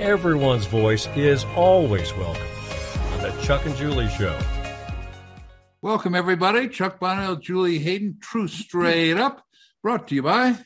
Everyone's voice is always welcome on the Chuck and Julie Show. Welcome, everybody. Chuck Bonniwell, Julie Hayden, True Straight Up, brought to you by.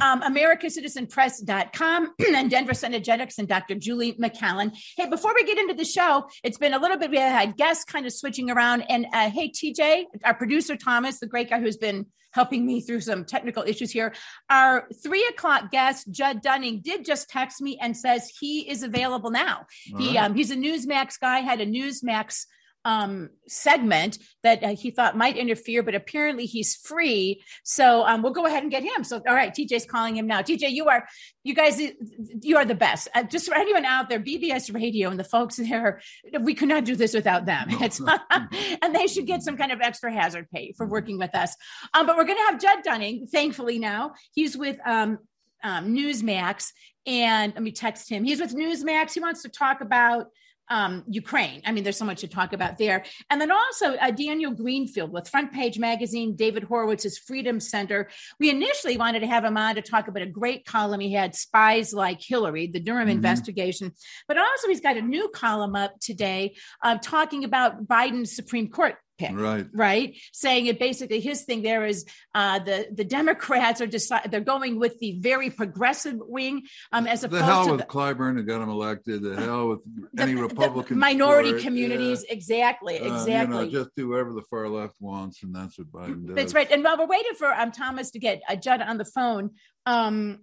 um, AmericaCitizenPress.com and Denver Synergetics and Dr. Julie McCallan. Hey, before we get into the show, it's been a little bit, we had guests kind of switching around. And uh, hey, TJ, our producer Thomas, the great guy who's been helping me through some technical issues here. Our three o'clock guest, Judd Dunning, did just text me and says he is available now. He right. um, He's a Newsmax guy, had a Newsmax um segment that uh, he thought might interfere but apparently he's free. So um we'll go ahead and get him. So all right tj's calling him now. Tj you are you guys you are the best. Uh, just for anyone out there bbs radio and the folks there we could not do this without them. It's and they should get some kind of extra hazard pay for working with us. Um but we're going to have judd dunning thankfully now. He's with um um, Newsmax, and let me text him. He's with Newsmax. He wants to talk about um, Ukraine. I mean, there's so much to talk about there. And then also uh, Daniel Greenfield with Front Page Magazine, David Horowitz's Freedom Center. We initially wanted to have him on to talk about a great column he had, Spies Like Hillary, the Durham Mhm. investigation. But also, he's got a new column up today uh, talking about Biden's Supreme Court pick Right. right saying it basically his thing there is uh the the democrats are decide they're going with the very progressive wing um as opposed The hell to with the, Clyburn who got him elected. The hell with the- any Republican. minority communities exactly yeah. Uh, exactly you know, just do whatever the far left wants, and that's what Biden does. that's right and while we're waiting for um thomas to get uh, judd on the phone um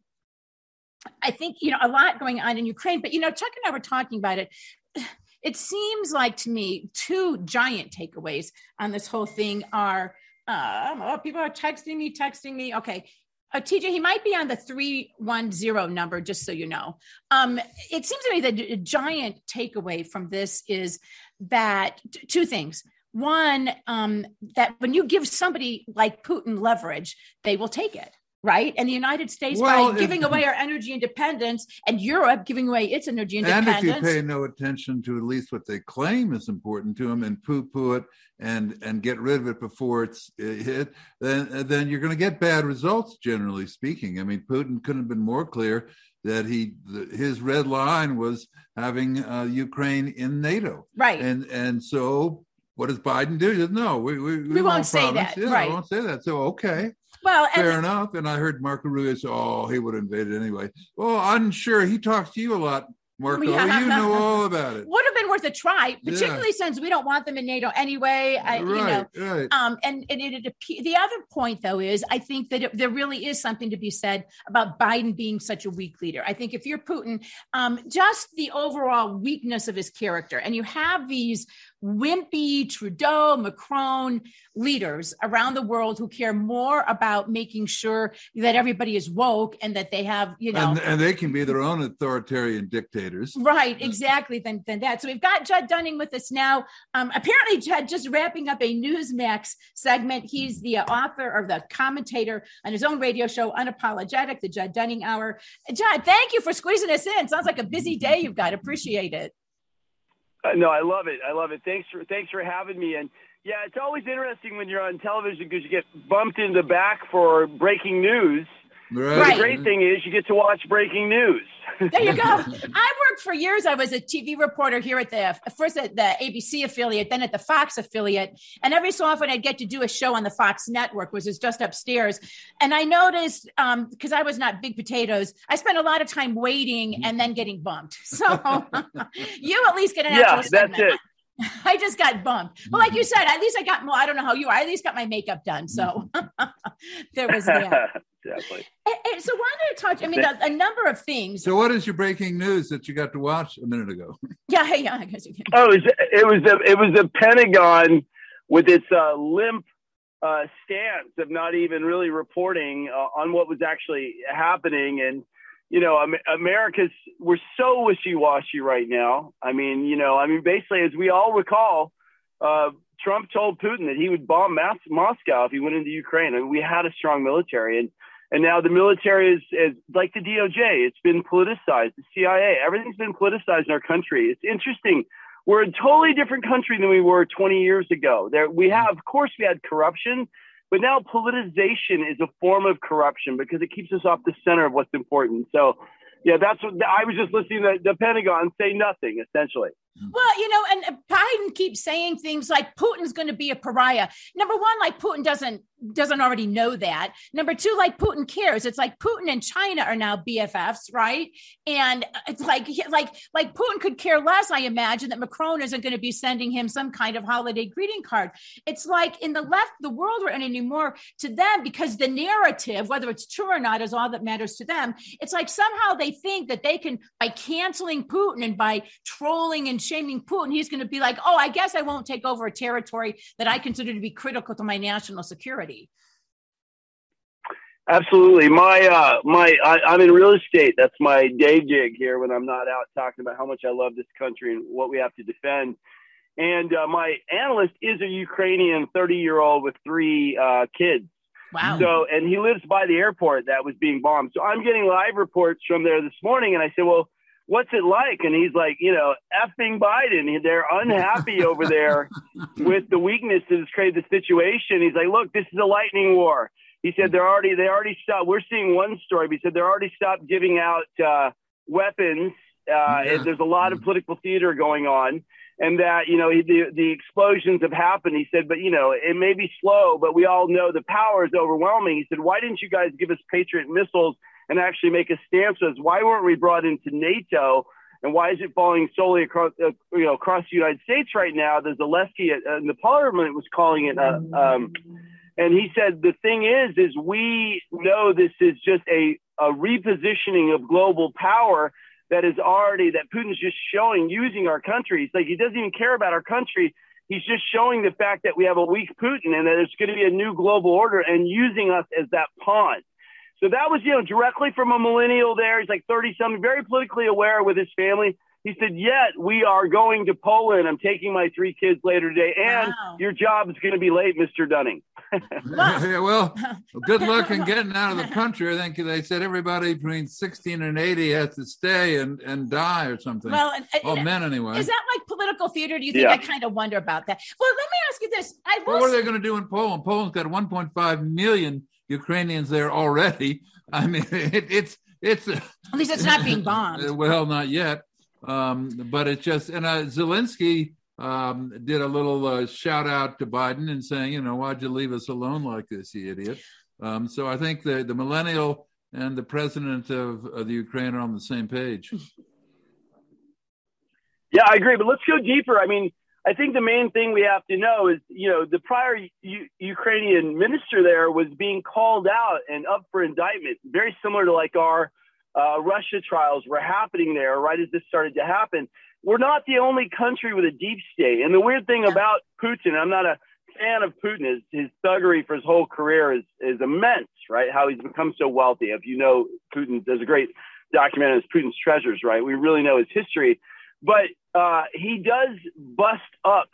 I think you know a lot going on in Ukraine, but you know Chuck and I were talking about it. It seems like to me two giant takeaways on this whole thing are uh, oh, people are texting me, texting me. Okay, uh, TJ, he might be on the three one zero number, just so you know. Um, it seems to me that a giant takeaway from this is that t- two things. One, um, that when you give somebody like Putin leverage, they will take it, right? And the United States, Well, by if- giving away our energy independence, and Europe giving away its energy independence. and if you pay no attention to at least what they claim is important to them and poo-poo it and and get rid of it before it's uh, hit, then then you're going to get bad results. Generally speaking, I mean, Putin couldn't have been more clear that he the, his red line was having uh, Ukraine in NATO, right. and and so. What does Biden do? He says, no, we, we, We won't say promise." that, Yeah, right. we won't say that. So, okay, well, and fair enough. And I heard Marco Rubio say, "Oh, he would invade it anyway." Well, I'm sure he talks to you a lot, Marco. Yeah. You know all about it. would have been worth a try, particularly since we don't want them in NATO anyway. I, you know, right, right. Um, and and it, it the other point though is I think that it, there really is something to be said about Biden being such a weak leader. I think if you're Putin, um, just the overall weakness of his character, and you have these wimpy Trudeau, Macron leaders around the world who care more about making sure that everybody is woke and that they have you know and, and they can be their own authoritarian dictators. Right, exactly. Than, than that. So we've got Judd Dunning with us now. Um, apparently, Judd just wrapping up a Newsmax segment. He's the uh, author or the commentator on his own radio show, Unapologetic, the Judd Dunning Hour. Judd, thank you for squeezing us in. Sounds like a busy day you've got. Appreciate it. Uh, no, I love it. I love it. Thanks for thanks for having me. And yeah, it's always interesting when you're on television because you get bumped in the back for breaking news. Right. The great thing is you get to watch breaking news. There you go. I worked for years. I was a TV reporter here at the first at the ABC affiliate, then at the Fox affiliate, and every so often I'd get to do a show on the Fox network, which is just upstairs. And I noticed um, because I was not big potatoes, I spent a lot of time waiting and then getting bumped. So you at least get an yeah, actual that's segment. it. I just got bumped. Well, like you said, at least I got more. I don't know how you are. I at least got my makeup done. So there was that. exactly. And- and so why did I talk? I mean, a, a number of things. So, what is your breaking news that you got to watch a minute ago? Yeah, hey, yeah, I guess you can. Oh, it was it was the it was the Pentagon with its uh, limp uh, stance of not even really reporting uh, on what was actually happening, and you know, America's we're so wishy-washy right now. I mean, you know, I mean, basically, as we all recall, uh, Trump told Putin that he would bomb Mas- Moscow if he went into Ukraine. I mean, we had a strong military, and and now the military is, is like the DOJ. It's been politicized. The CIA, everything's been politicized in our country. It's interesting. We're a totally different country than we were 20 years ago. There, we have, of course, we had corruption but now politicization is a form of corruption because it keeps us off the center of what's important. So, yeah, that's what I was just listening to the Pentagon say nothing essentially. Well, you know, and Biden keeps saying things like Putin's going to be a pariah. Number one, like Putin doesn't doesn't already know that. Number two, like Putin cares. It's like Putin and China are now BFFs, right? And it's like like like Putin could care less. I imagine that Macron isn't going to be sending him some kind of holiday greeting card. It's like in the left, the world we're in anymore to them because the narrative, whether it's true or not, is all that matters to them. It's like somehow they think that they can by canceling Putin and by trolling and shaming Putin, he's going to be like, oh, I guess I won't take over a territory that I consider to be critical to my national security. Absolutely. My uh my I, am in real estate. That's my day gig here when I'm not out talking about how much I love this country and what we have to defend. And uh, my analyst is a Ukrainian 30 year old with three uh, kids. Wow. So and he lives by the airport that was being bombed. So I'm getting live reports from there this morning, and I said, well. What's it like? And he's like, you know, effing Biden. They're unhappy over there with the weakness that has created the situation. He's like, look, this is a lightning war. He said they're already they already stopped. We're seeing one story. But he said they're already stopped giving out uh, weapons. Uh, yeah. There's a lot of mm. political theater going on, and that you know the the explosions have happened. He said, but you know it may be slow, but we all know the power is overwhelming. He said, why didn't you guys give us Patriot missiles and actually make a stance as? Why weren't we brought into NATO? And why is it falling solely across, uh, you know, across the United States right now? The Zelensky uh, in the parliament was calling it uh, um, and he said, the thing is, is we know this is just a, a repositioning of global power that is already, that Putin's just showing using our country. It's like he doesn't even care about our country. He's just showing the fact that we have a weak Putin and that there's going to be a new global order and using us as that pawn. So that was, you know, directly from a millennial there. He's like 30 something, very politically aware with his family. He said, Yet we are going to Poland. I'm taking my three kids later today, and wow. your job is going to be late, Mr. Dunning. yeah, well, good luck in getting out of the country. I think they said everybody between 16 and 80 has to stay and, and die or something. Well, oh, men anyway. Is that like political theater? Do you think? Yeah. I kind of wonder about that. Well, let me ask you this. I well, what are they going to do in Poland? Poland's got 1.5 million Ukrainians there already. I mean, it, it's it's at least it's not being bombed. well, not yet. Um, but it's just, and uh, Zelensky um, did a little uh, shout out to Biden and saying, you know, why'd you leave us alone like this, you idiot? Um, so I think the, the millennial and the president of, of the Ukraine are on the same page. Yeah, I agree. But let's go deeper. I mean, I think the main thing we have to know is, you know, the prior U- Ukrainian minister there was being called out and up for indictment, very similar to like our uh, Russia trials were happening there right as this started to happen. We're not the only country with a deep state. And the weird thing about Putin, I'm not a fan of Putin, is his thuggery for his whole career is, is immense, right? How he's become so wealthy. If you know Putin, there's a great documentary Putin's Treasures, right? We really know his history. But uh, he does bust up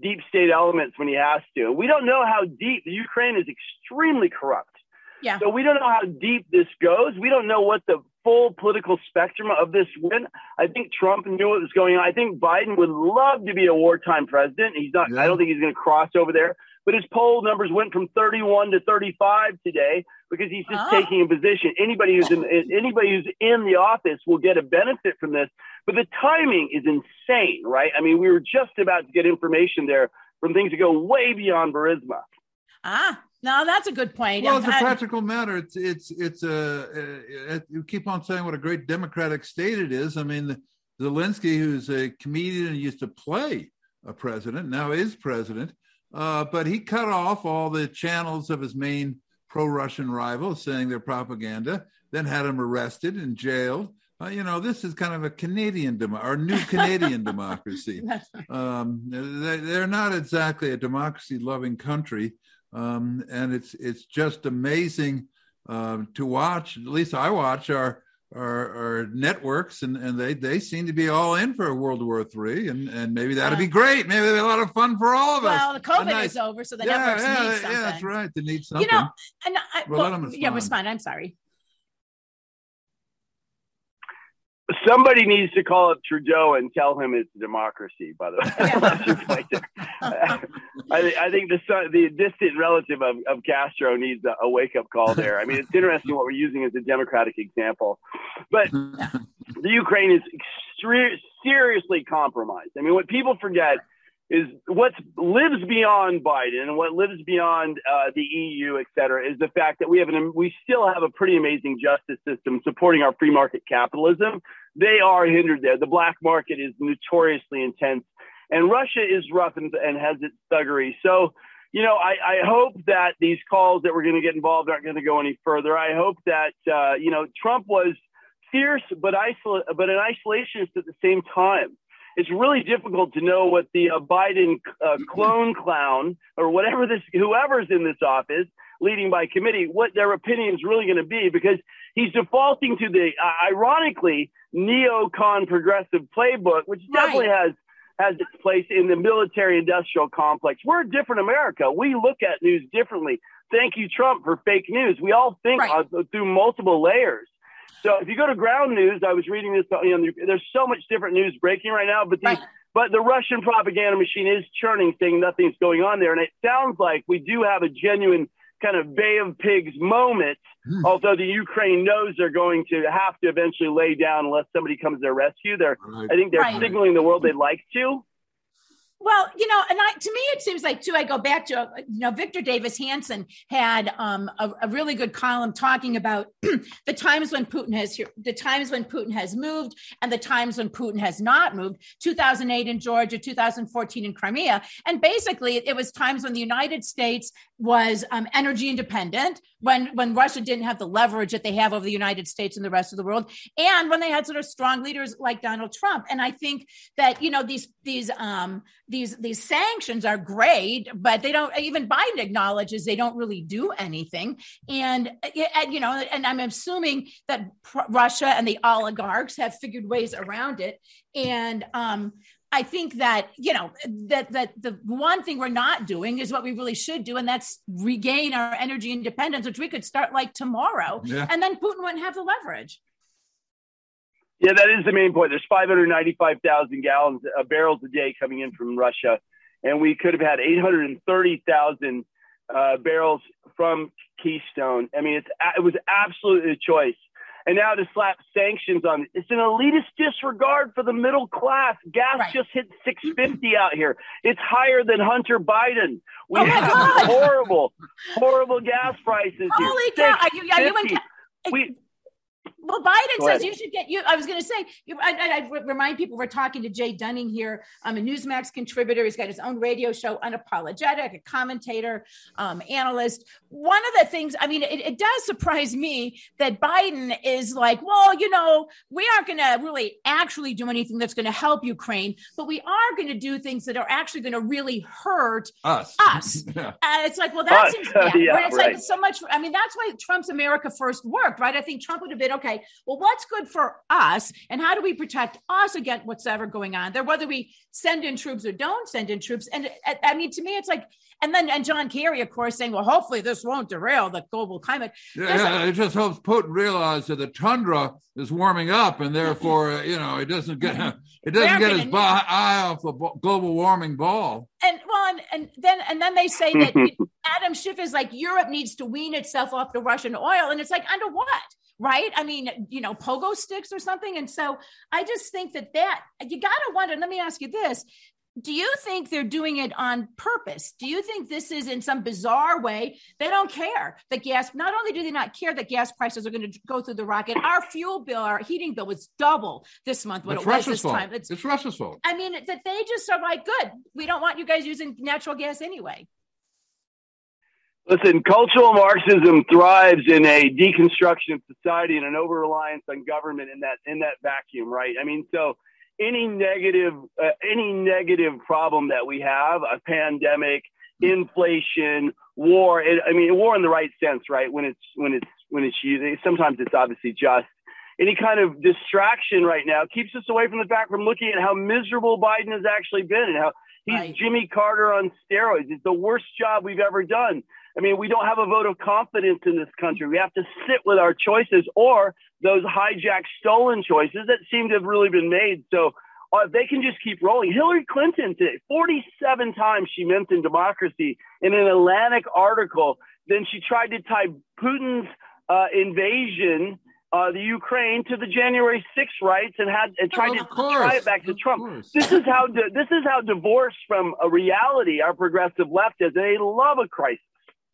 deep state elements when he has to. We don't know how deep. The Ukraine is extremely corrupt. Yeah. So we don't know how deep this goes. We don't know what the full political spectrum of this win. I think Trump knew what was going on. I think Biden would love to be a wartime president. He's not. Yeah. I don't think he's going to cross over there. But his poll numbers went from 31 to 35 today because he's just oh. taking a position. Anybody who's in anybody who's in the office will get a benefit from this. But the timing is insane, right? I mean, we were just about to get information there from things that go way beyond Burisma. Ah, no, that's a good point. Well, it's a practical matter. It's it's it's a, a, you keep on saying what a great democratic state it is. I mean, Zelensky, who's a comedian and used to play a president, now is president, uh, but he cut off all the channels of his main pro-Russian rivals, saying their propaganda. Then had him arrested and jailed. Uh, you know, this is kind of a Canadian demo or new Canadian democracy. Um, they, are not exactly a democracy-loving country um, and it's it's just amazing uh, to watch. At least I watch our are, are networks, and, and they, they seem to be all in for World War Three, and, and maybe that'd be great. Maybe it'd be a lot of fun for all of well, us. Well, the COVID nice, is over, so the yeah, networks yeah, need something. Yeah, that's right. They need something. You know, and I, well, well yeah, respond. I'm sorry. Somebody needs to call up Trudeau and tell him it's democracy. By the way, I, I, think the the distant relative of, of Castro needs a, a wake up call there. I mean, it's interesting what we're using as a democratic example, but the Ukraine is extre- seriously compromised. I mean, what people forget is what lives beyond Biden and what lives beyond uh, the EU, et cetera, is the fact that we have an we still have a pretty amazing justice system supporting our free market capitalism. They are hindered there. The black market is notoriously intense, and Russia is rough and, and has its thuggery. So, you know, I, I hope that these calls that we're going to get involved aren't going to go any further. I hope that uh, you know Trump was fierce but isol- but an isolationist at the same time it's really difficult to know what the uh, Biden uh, clone clown or whatever this, whoever's in this office leading by committee, what their opinion is really going to be because he's defaulting to the, uh, ironically, neocon progressive playbook, which right. definitely has has its place in the military industrial complex. We're a different America. We look at news differently. Thank you, Trump, for fake news. We all think right. uh, through multiple layers. So if you go to ground news, I was reading this. You know, there's so much different news breaking right now, but the right. but the Russian propaganda machine is churning, saying nothing's going on there, and it sounds like we do have a genuine kind of Bay of Pigs moment. Mm. Although the Ukraine knows they're going to have to eventually lay down unless somebody comes to their rescue. They're, right. I think they're right. signaling the world they'd like to. Well, you know, and I, to me, it seems like too. I go back to you know Victor Davis Hanson had um, a, a, really good column talking about the times when Putin has the times when Putin has moved and the times when Putin has not moved. 2008 in Georgia, 2014 in Crimea, and basically it was times when the United States was um, energy independent, when when Russia didn't have the leverage that they have over the United States and the rest of the world, and when they had sort of strong leaders like Donald Trump. And I think that you know these these um, these these sanctions are great, but they don't even Biden acknowledges they don't really do anything. And, and you know, and I'm assuming that Russia and the oligarchs have figured ways around it. And um, I think that you know that that the one thing we're not doing is what we really should do, and that's regain our energy independence, which we could start like tomorrow, yeah. and then Putin wouldn't have the leverage. Yeah, that is the main point. There's 595,000 gallons, uh, barrels a day coming in from Russia, and we could have had 830,000 uh, barrels from Keystone. I mean, it's it was absolutely a choice. And now to slap sanctions on it. It's an elitist disregard for the middle class. Gas right. just hit 650 out here. It's higher than Hunter Biden. We oh have horrible, horrible gas prices. Holy here. cow! Are you, are you in, we well, Biden says you should get you. I was going to say, you, I, I, I, remind people we're talking to Jay Dunning here. I'm a Newsmax contributor. He's got his own radio show, Unapologetic, a commentator, um, analyst. One of the things, I mean, it, it, does surprise me that Biden is like, well, you know, we aren't going to really actually do anything that's going to help Ukraine, but we are going to do things that are actually going to really hurt us. Us. yeah. And it's like, well, that us. seems yeah. yeah it's right. like so much. I mean, that's why Trump's America First worked, right? I think Trump would have been okay well, what's good for us and how do we protect us against what's ever going on there, whether we send in troops or don't send in troops? And I mean, to me, it's like, and then and John Kerry, of course, saying, well, hopefully this won't derail the global climate. Yeah, yeah it just helps Putin realize that the tundra is warming up, and therefore, uh, you know, it doesn't get it doesn't get his eye off the global warming ball. And well, and, and then and then they say that Adam Schiff is like Europe needs to wean itself off the Russian oil, and it's like under what? Right? I mean, you know, pogo sticks or something. And so I just think that that you got to wonder. Let me ask you this. Do you think they're doing it on purpose? Do you think this is in some bizarre way? They don't care that gas, not only do they not care that gas prices are going to go through the rocket, our fuel bill, our heating bill was double this month what it's it was Russia's this fault. time. It's, it's Russia's fault. I mean, that they just are like, good, we don't want you guys using natural gas anyway. Listen, cultural Marxism thrives in a deconstruction of society and an over reliance on government in that in that vacuum, right? I mean, so any negative uh, any negative problem that we have, a pandemic, inflation, war. It, I mean, war in the right sense, right? When it's when it's when it's used, sometimes it's obviously just. any kind of distraction right now keeps us away from the fact from looking at how miserable Biden has actually been and how he's right. Jimmy Carter on steroids. It's the worst job we've ever done. I mean, we don't have a vote of confidence in this country. We have to sit with our choices or those hijacked, stolen choices that seem to have really been made. So uh, they can just keep rolling. Hillary Clinton today, 47 times she mentioned democracy in an Atlantic article. Then she tried to tie Putin's uh, invasion uh, the Ukraine to the January 6th rights and had and tried oh, to course. tie it back to of Trump. Course. This is how this is how divorced from a reality our progressive left is. They love a crisis.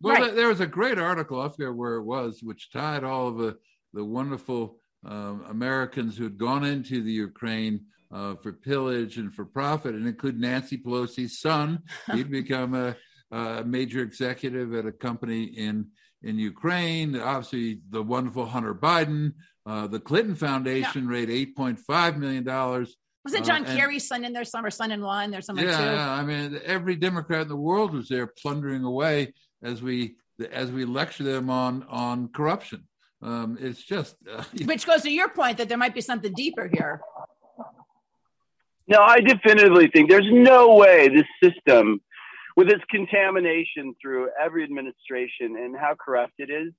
Well, right. there was a great article, I forget where it was, which tied all of the, the wonderful uh, Americans who had gone into the Ukraine uh, for pillage and for profit, and include Nancy Pelosi's son. He'd become a, a, major executive at a company in in Ukraine. Obviously, the wonderful Hunter Biden. Uh, the Clinton Foundation yeah. raised eight point five million dollars. Was it John uh, Kerry's son in there some or son-in-law in there somewhere yeah, too? Yeah, I mean, every Democrat in the world was there plundering away as we as we lecture them on on corruption. Um, it's just uh, which goes to your point that there might be something deeper here. No, I definitively think there's no way this system, with its contamination through every administration and how corrupt it is,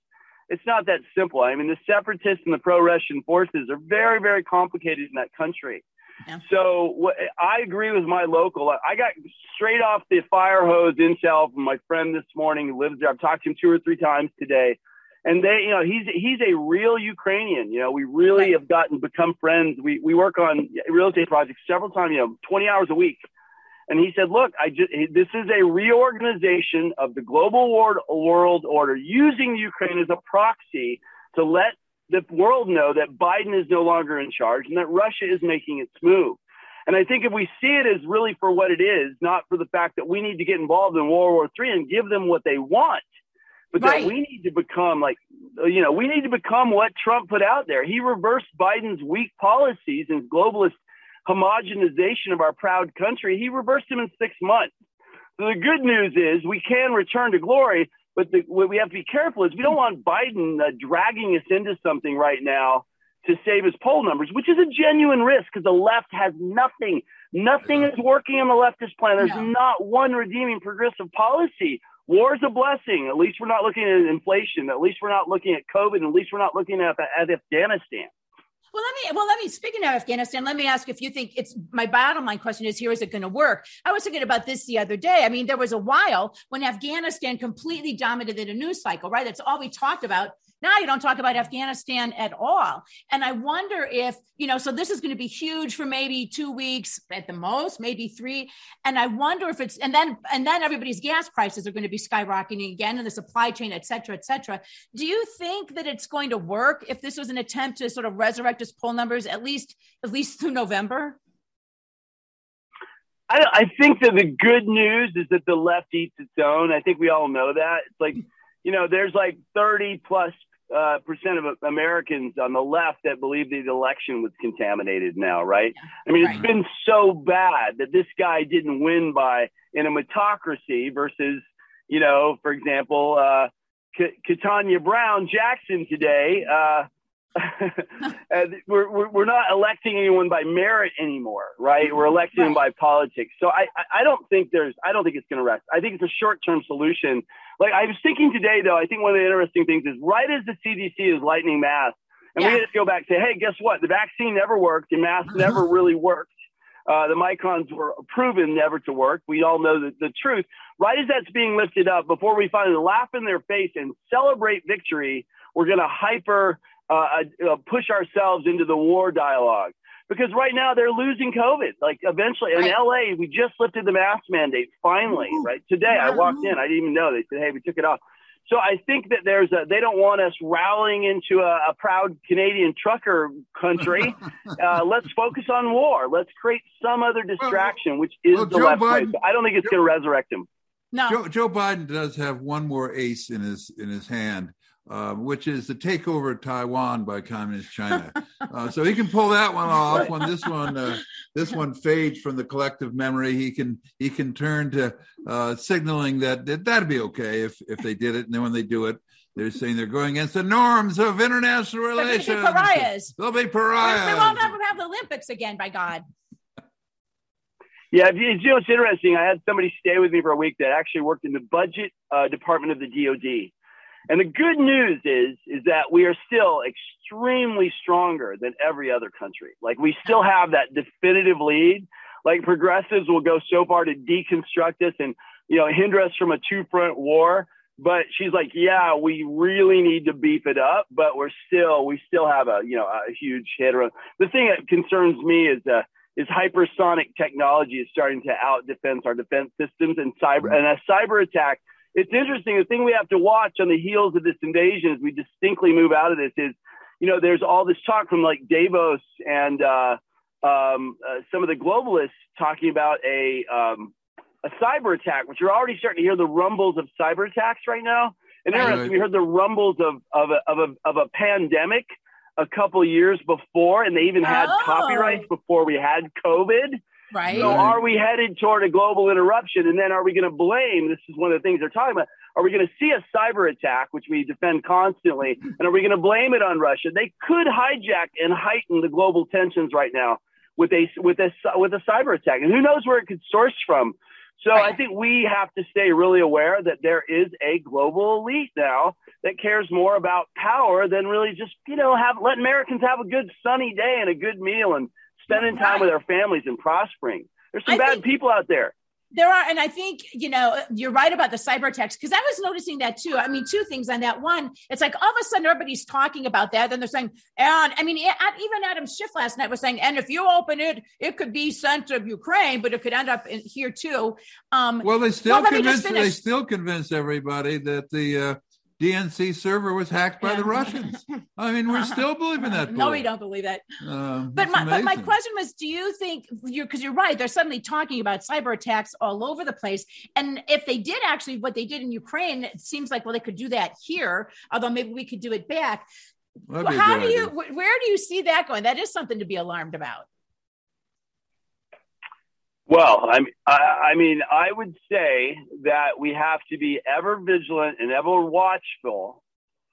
it's not that simple. I mean, the separatists and the pro-Russian forces are very, very complicated in that country. Yeah. So what, I agree with my local. I got straight off the fire hose intel from my friend this morning who lives there. I've talked to him two or three times today, and they, you know, he's he's a real Ukrainian. You know, we really right. have gotten become friends. We we work on real estate projects several times. You know, twenty hours a week. And he said, "Look, I just this is a reorganization of the global world, world order using Ukraine as a proxy to let the world know that Biden is no longer in charge and that Russia is making its move. And I think if we see it as really for what it is, not for the fact that we need to get involved in World War III and give them what they want, but right. that we need to become like, you know, we need to become what Trump put out there. He reversed Biden's weak policies and globalist homogenization of our proud country. He reversed them in six months. So the good news is we can return to glory, but the, what we have to be careful is we don't want Biden uh, dragging us into something right now to save his poll numbers, which is a genuine risk because the left has nothing. Nothing is working on the leftist plan. There's no. not one redeeming progressive policy. War is a blessing. At least we're not looking at inflation. At least we're not looking at COVID. At least we're not looking at, at Afghanistan. Well, let me. Well, let me. Speaking of Afghanistan, let me ask if you think it's my bottom line question is here: Is it going to work? I was thinking about this the other day. I mean, there was a while when Afghanistan completely dominated the news cycle, right? That's all we talked about now you don't talk about Afghanistan at all. And I wonder if, you know, so this is going to be huge for maybe two weeks at the most, maybe three. And I wonder if it's, and then, and then everybody's gas prices are going to be skyrocketing again and the supply chain, et cetera, et cetera. Do you think that it's going to work if this was an attempt to sort of resurrect its poll numbers at least, at least through November? I, I think that the good news is that the left eats its own. I think we all know that. It's like, you know, there's like 30 plus uh, percent of Americans on the left that believe the election was contaminated now, right? I mean, it's been so bad that this guy didn't win by in a meritocracy versus, you know, for example, uh, Ketanji Brown Jackson today. Uh, we're, we're, we're not electing anyone by merit anymore, right? We're electing them by politics. So I, I don't think there's, I don't think it's going to rest. I think it's a short term solution. Like I was thinking today, though, I think one of the interesting things is right as the CDC is lightning masks, and yeah. we just go back and say, hey, guess what? The vaccine never worked. The mask never really worked. Uh, the microns were proven never to work. We all know the, the truth. Right as that's being lifted up, before we finally laugh in their face and celebrate victory, we're going to hyper uh, uh, push ourselves into the war dialogue because right now they're losing COVID. Like eventually in LA, we just lifted the mask mandate finally, right? Today I walked in, I didn't even know. They said, hey, we took it off. So I think that there's a, they don't want us rallying into a, a proud Canadian trucker country. uh, let's focus on war. Let's create some other distraction, which is well, the Joe left Biden, I don't think it's going to resurrect him. No. Joe, Joe Biden does have one more ace in his in his hand, uh, which is the takeover of Taiwan by communist China. Uh, so he can pull that one off. When this one uh, this one fades from the collective memory, he can he can turn to uh, signaling that, that that'd be okay if if they did it, and then when they do it, They're saying they're going against the norms of international relations. They'll be pariahs. They'll be We pariahs. won't ever have the Olympics again, by God. Yeah, you know, it's interesting. I had somebody stay with me for a week that actually worked in the budget uh, department of the DoD. And the good news is, is that we are still extremely stronger than every other country. Like we still have that definitive lead. Like progressives will go so far to deconstruct us and, you know, hinder us from a two front war. But she's like, yeah, we really need to beef it up, but we're still, we still have a, you know, a huge hitter. The thing that concerns me is, uh, is hypersonic technology is starting to out defense our defense systems and cyber and a cyber attack. It's interesting. The thing we have to watch on the heels of this invasion as we distinctly move out of this is, you know, there's all this talk from like Davos and uh, um, uh, some of the globalists talking about a um, a cyber attack, which you're already starting to hear the rumbles of cyber attacks right now. And interesting, we heard the rumbles of of a, of a, of a pandemic a couple years before, and they even had Oh. copyrights before we had COVID. Right? So are we headed toward a global interruption? And then are we going to blame? This is one of the things they're talking about. Are we going to see a cyber attack, which we defend constantly, and are we going to blame it on Russia? They could hijack and heighten the global tensions right now with a with a with a cyber attack, and who knows where it could source from. So Right. I think we have to stay really aware that there is a global elite now that cares more about power than really just you know have let Americans have a good sunny day and a good meal and spending time Right. with our families and prospering. There's some I bad think- people out there. There are, and I think you know you're right about the cyber attacks because I was noticing that too. I mean, two things on that. One, it's like all of a sudden everybody's talking about that, then they're saying, and I mean, even Adam Schiff last night was saying, and if you open it, it could be sent to Ukraine, but it could end up in here too. Um, Well, they still Well, let me just convinced they still convince everybody that the uh, DNC server was hacked by Yeah. the Russians. I mean, we're still believing that. no, we don't believe that. Um, But my, but my question was, do you think you're because you're right? They're suddenly talking about cyber attacks all over the place, and if they did actually what they did in Ukraine, it seems like well they could do that here. Although maybe we could do it back. A How do you? idea. wh- Where do you see that going? That is something to be alarmed about. Well, I mean, I, I mean, I would say that we have to be ever vigilant and ever watchful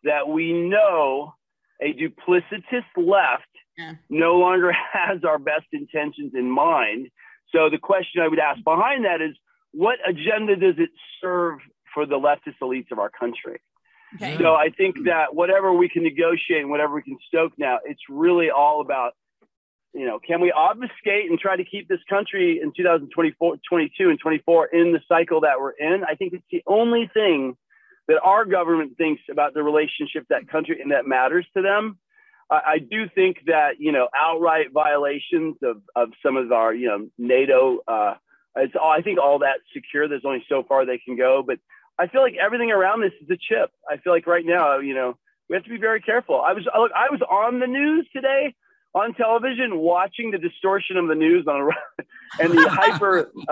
that we know a duplicitous left Yeah. no longer has our best intentions in mind. So the question I would ask behind that is, what agenda does it serve for the leftist elites of our country? Okay. So I think that whatever we can negotiate and whatever we can stoke now, it's really all about, you know, can we obfuscate and try to keep this country in 2024, 22 and 24 in the cycle that we're in? I think it's the only thing that our government thinks about the relationship that country and that matters to them. I, I do think that, you know, outright violations of, of some of our, you know, NATO, uh, it's all, I think all that's secure. There's only so far they can go, but I feel like everything around this is a chip. I feel like right now, you know, we have to be very careful. I was look, I was on the news today on television watching the distortion of the news on and the hyper.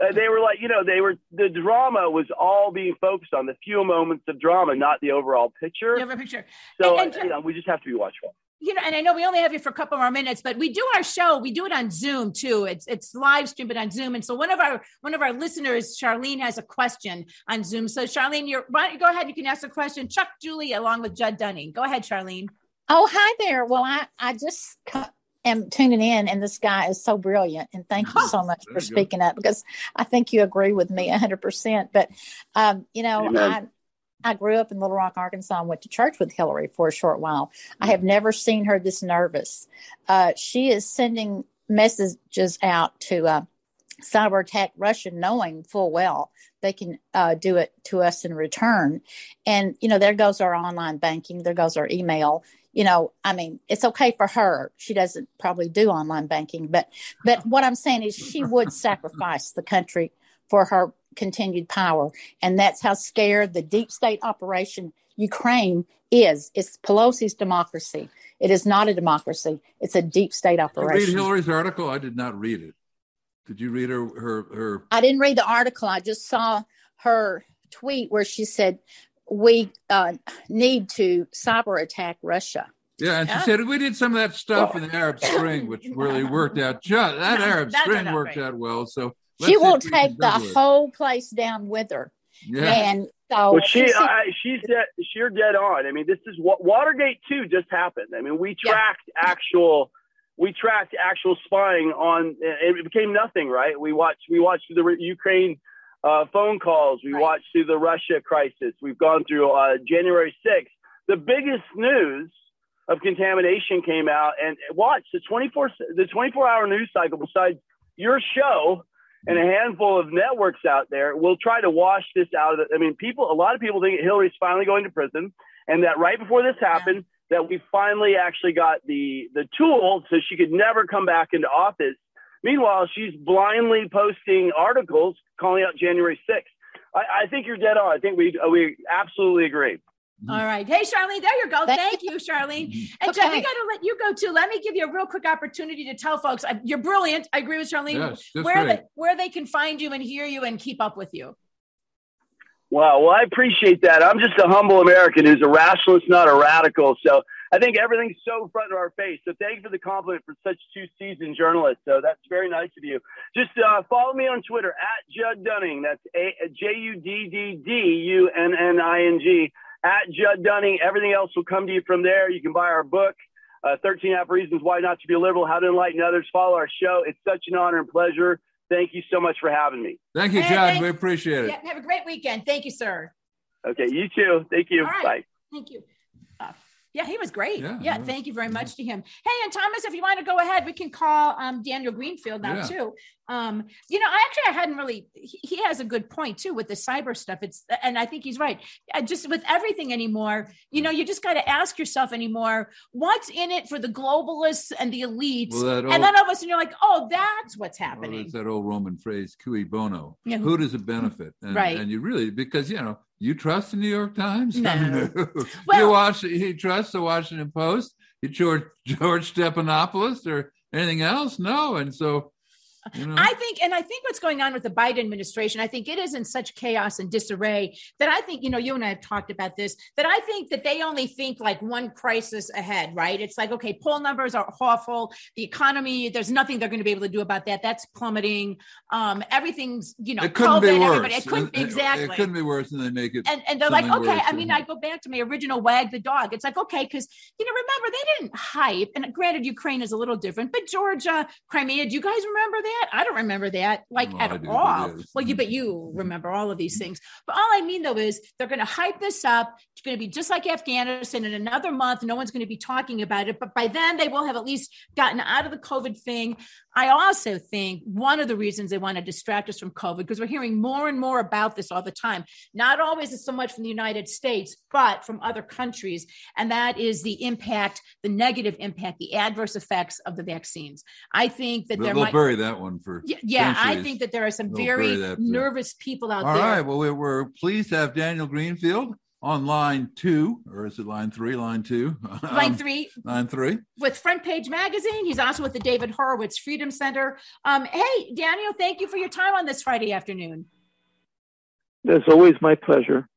Uh, they were like, you know, they were the drama was all being focused on the few moments of drama, not the overall picture. Have picture. So And- and- you know, we just have to be watchful. you know, and I know we only have you for a couple more minutes, but we do our show. We do it on Zoom too. It's it's live streamed but on Zoom. And so one of our one of our listeners, Charlene, has a question on Zoom. So Charlene, you're why don't you go ahead. You can ask a question. Chuck Julie along with Judd Dunning. Go ahead, Charlene. Oh, hi there. Well, I, I just am tuning in, and this guy is so brilliant. And thank you so much for you go. speaking up because I think you agree with me 100%. But, um, you know, Amen. I, I grew up in Little Rock, Arkansas, and went to church with Hillary for a short while. I have never seen her this nervous. Uh, she is sending messages out to uh, cyber attack Russia, knowing full well they can uh, do it to us in return. And, you know, there goes our online banking, there goes our email. You know, I mean, it's okay for her. She doesn't probably do online banking, but but what I'm saying is she would sacrifice the country for her continued power. And that's how scared the deep state operation Ukraine is. It's Pelosi's democracy. It is not a democracy. It's a deep state Did you read. Hillary's article? I did not read it. Did you read her her her? I didn't read the article. I just saw her tweet where she said, "We uh, need to cyber attack Russia." Yeah, and she Yeah. said we did some of that stuff in the Arab Spring, which really worked out. Just that No, Arab that Spring worked great. out well. So let's she will if take the it. whole place down with her. Yeah. And so well, she, I, she's dead, she's dead on. I mean, this is what Watergate 2 just happened. I mean, we tracked yeah. actual, we tracked actual spying on, it became nothing, right? We watched, we watched the Ukraine uh, phone calls. We right. watched through the Russia crisis. We've gone through uh, January 6th. The biggest news of contamination came out and watch the 24 the 24 hour news cycle besides your show and a handful of networks out there will try to wash this out of it. I mean, people, a lot of people think Hillary's finally going to prison and that right before this happened, yeah. that we finally actually got the, the tool so she could never come back into office. Meanwhile, she's blindly posting articles calling out January 6th. I, I think you're dead on. I think we, we absolutely agree. All right. Hey, Charlene, there you go. Thank, Thank you, Charlene. And okay. Jeff, we got to let you go too. Let me give you a real quick opportunity to tell folks uh, you're brilliant. I agree with Charlene. Yes, where they, where they can find you and hear you and keep up with you. Wow. Well, I appreciate that. I'm just a humble American who's a rationalist, not a radical. So I think everything's so front of our face. So thank you for the compliment for such two seasoned journalists. So that's very nice of you. Just uh, follow me on Twitter at Judd Dunning. That's J U D D D U N N I N G at Judd Dunning. Everything else will come to you from there. You can buy our book, uh, 13 Half Reasons Why Not to Be Liberal, How to Enlighten Others. Follow our show. It's such an honor and pleasure. Thank you so much for having me. Thank you, Judd. we appreciate it. Yeah, have a great weekend. Thank you, sir. Okay, you too. Thank you. Bye. Thank you. Yeah, he was great. Yeah, yeah thank you very much to him. Hey, and Thomas, if you want to go ahead, we can call um, Daniel Greenfield now yeah. too. Um, you know, I actually I hadn't really. He, he, has a good point too with the cyber stuff. It's and I think he's right. Just with everything anymore, you know, you just got to ask yourself anymore, what's in it for the globalists and the elites? Well, old, and then all of a sudden you're like, oh, that's what's happening. Well, that old Roman phrase, cui bono. Yeah. Who does it benefit? And, right. And you really because you know you trust the New York Times? No. well, you watch. He trusts the Washington Post. You George George Stephanopoulos or anything else? No. And so you know? I think, and I think what's going on with the Biden administration, I think it is in such chaos and disarray that I think, you know, you and I have talked about this, that I think that they only think like one crisis ahead, right? It's like, okay, poll numbers are awful. The economy, there's nothing they're going to be able to do about that. That's plummeting. Um, everything's, you know, it couldn't COVID, be worse. It couldn't, it, exactly. It couldn't be worse than they make it. And, and they're like, okay, I mean, I go back to my original wag the dog. It's like, okay, because, you know, remember, they didn't hype. And granted, Ukraine is a little different, but Georgia, Crimea, do you guys remember that? That. I don't remember that like no, at all. Well, you but you remember all of these things. But all I mean though is they're going to hype this up. It's going to be just like Afghanistan in another month. No one's going to be talking about it. But by then they will have at least gotten out of the COVID thing. I also think one of the reasons they want to distract us from COVID because we're hearing more and more about this all the time. Not always so much from the United States, but from other countries, and that is the impact, the negative impact, the adverse effects of the vaccines. I think that they'll, there they'll might bury that one for yeah. yeah I think that there are some they'll very nervous people out all there. All right. Well, we're pleased to have Daniel Greenfield on line two, or is it line three? Line two. Line um, three. line three. With Front Page Magazine. He's also with the David Horowitz Freedom Center. Um, hey, Daniel, thank you for your time on this Friday afternoon. It's always my pleasure.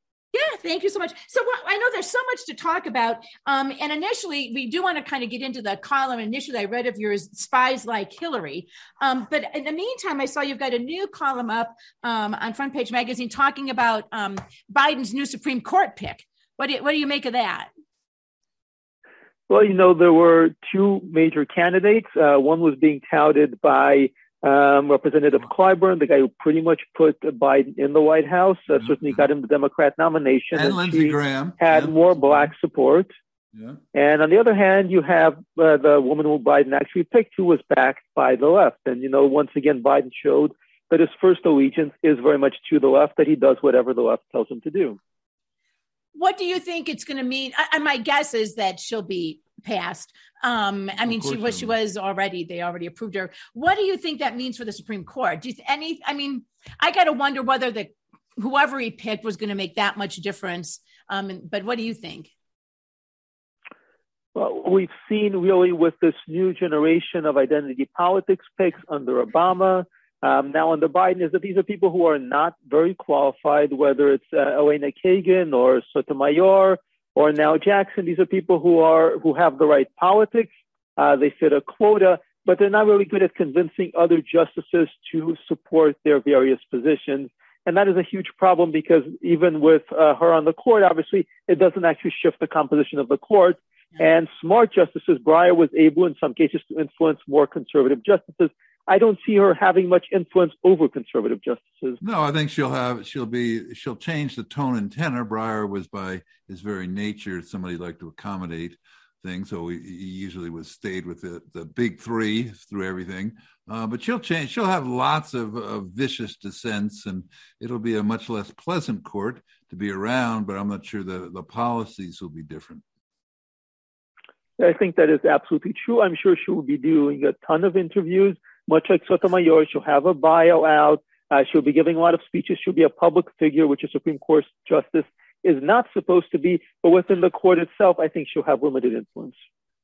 Thank you so much. So I know there's so much to talk about. Um, and initially, we do want to kind of get into the column. Initially, I read of yours, Spies Like Hillary. Um, but in the meantime, I saw you've got a new column up um, on Front Page Magazine talking about um, Biden's new Supreme Court pick. What do, you, what do you make of that? Well, you know, there were two major candidates. Uh, one was being touted by um, Representative Clyburn, the guy who pretty much put Biden in the White House, uh, mm-hmm. certainly got him the Democrat nomination. And, and Lindsey Graham had yeah. more black support. Yeah. And on the other hand, you have uh, the woman who Biden actually picked, who was backed by the left. And you know, once again, Biden showed that his first allegiance is very much to the left; that he does whatever the left tells him to do. What do you think it's going to mean? I, my guess is that she'll be passed. Um, I mean, she was she was already they already approved her. What do you think that means for the Supreme Court? Do you th- any? I mean, I got to wonder whether the whoever he picked was going to make that much difference. Um, but what do you think? Well, we've seen really with this new generation of identity politics picks under Obama, um, now under Biden, is that these are people who are not very qualified, whether it's uh, Elena Kagan or Sotomayor or now Jackson. These are people who are who have the right politics. Uh, they fit a quota, but they're not really good at convincing other justices to support their various positions. And that is a huge problem because even with uh, her on the court, obviously, it doesn't actually shift the composition of the court. And smart justices, Breyer was able in some cases to influence more conservative justices. I don't see her having much influence over conservative justices. No, I think she'll have she'll be she'll change the tone and tenor. Breyer was by his very nature somebody like to accommodate things, so he, he usually was stayed with the, the big three through everything. Uh, but she'll change. She'll have lots of, of vicious dissents, and it'll be a much less pleasant court to be around. But I'm not sure the the policies will be different. I think that is absolutely true. I'm sure she will be doing a ton of interviews, much like Sotomayor. She'll have a bio out. Uh, she'll be giving a lot of speeches. She'll be a public figure, which a Supreme Court justice is not supposed to be. But within the court itself, I think she'll have limited influence.